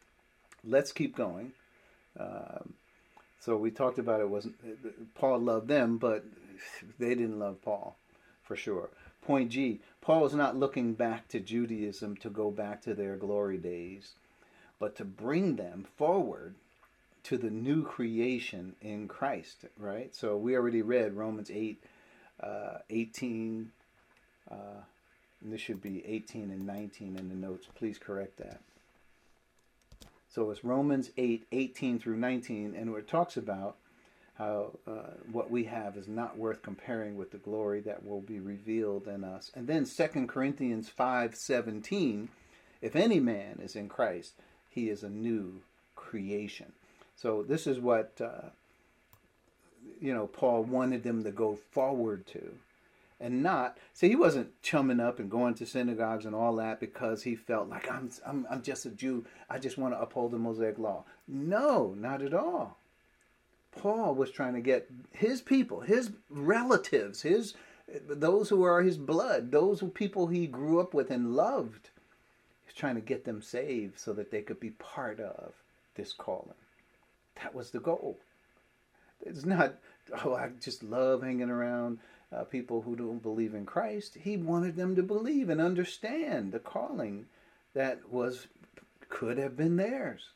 Let's keep going. Um, so we talked about it wasn't Paul loved them, but they didn't love Paul for sure. Point G: Paul is not looking back to Judaism to go back to their glory days, but to bring them forward to the new creation in Christ. Right. So we already read Romans eight, uh, 18. Uh, this should be 18 and 19 in the notes. Please correct that. So it's Romans 8, 18 through 19, and it talks about how uh, what we have is not worth comparing with the glory that will be revealed in us. And then 2 Corinthians 5, 17, if any man is in Christ, he is a new creation. So this is what, uh, you know, Paul wanted them to go forward to and not so he wasn't chumming up and going to synagogues and all that because he felt like I'm I'm I'm just a Jew. I just want to uphold the Mosaic law. No, not at all. Paul was trying to get his people, his relatives, his those who are his blood, those who people he grew up with and loved. He's trying to get them saved so that they could be part of this calling. That was the goal. It's not, oh, I just love hanging around uh, people who don't believe in Christ. He wanted them to believe and understand the calling that was could have been theirs.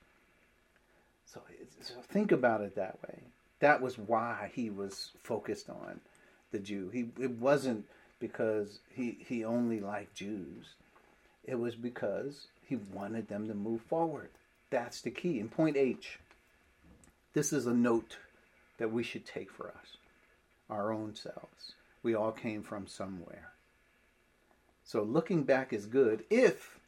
So, so think about it that way. That was why he was focused on the Jew. He it wasn't because he he only liked Jews. It was because he wanted them to move forward. That's the key. In point H, this is a note that we should take for us, our own selves. We all came from somewhere. So looking back is good if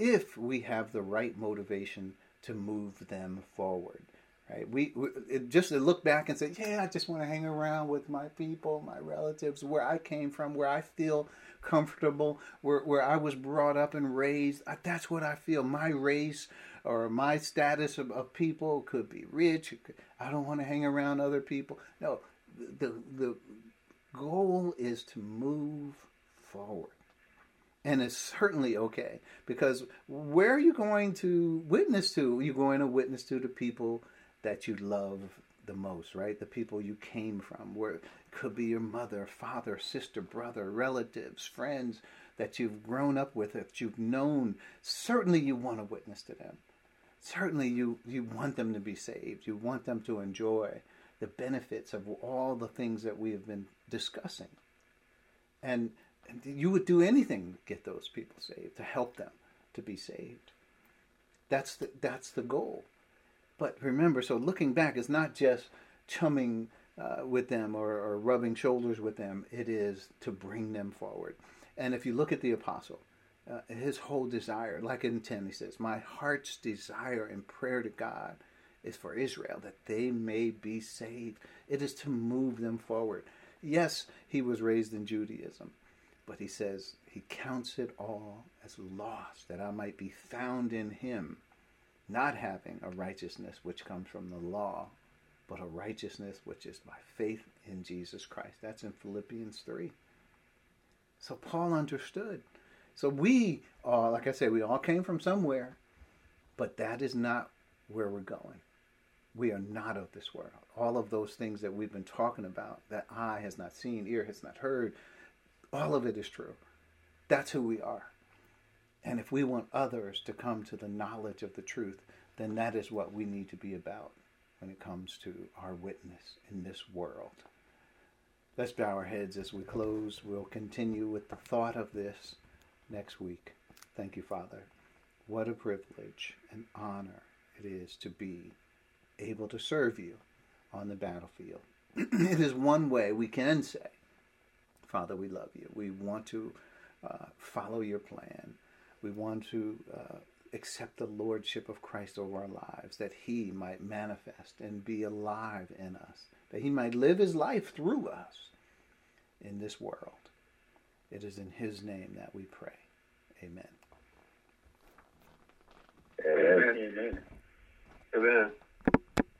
if we have the right motivation to move them forward. Right? We, we it just to look back and say, yeah, I just want to hang around with my people, my relatives, where I came from, where I feel comfortable, where where I was brought up and raised. That's what I feel. My race or my status of, of people could be rich. I don't want to hang around other people. No, the the goal is to move forward. And it's certainly okay because where are you going to witness to? You're going to witness to the people that you love the most, right? The people you came from, where it could be your mother, father, sister, brother, relatives, friends that you've grown up with, that you've known. Certainly, you want to witness to them. Certainly, you, you want them to be saved. You want them to enjoy the benefits of all the things that we have been discussing. And, and you would do anything to get those people saved, to help them to be saved. That's the, that's the goal. But remember, so looking back is not just chumming uh, with them or, or rubbing shoulders with them, it is to bring them forward. And if you look at the apostle, uh, his whole desire, like in 10, he says, My heart's desire and prayer to God is for Israel, that they may be saved. It is to move them forward. Yes, he was raised in Judaism, but he says he counts it all as loss, that I might be found in him, not having a righteousness which comes from the law, but a righteousness which is by faith in Jesus Christ. That's in Philippians 3. So Paul understood. So we all, like I said, we all came from somewhere, but that is not where we're going. We are not of this world. All of those things that we've been talking about, that eye has not seen, ear has not heard, all of it is true. That's who we are. And if we want others to come to the knowledge of the truth, then that is what we need to be about when it comes to our witness in this world. Let's bow our heads as we close. We'll continue with the thought of this next week. Thank you, Father. What a privilege and honor it is to be able to serve you on the battlefield. it is one way we can say, Father, we love you. We want to uh, follow your plan. We want to uh, accept the lordship of Christ over our lives, that he might manifest and be alive in us, that he might live his life through us in this world. It is in his name that we pray. Amen. Amen. Amen. Amen.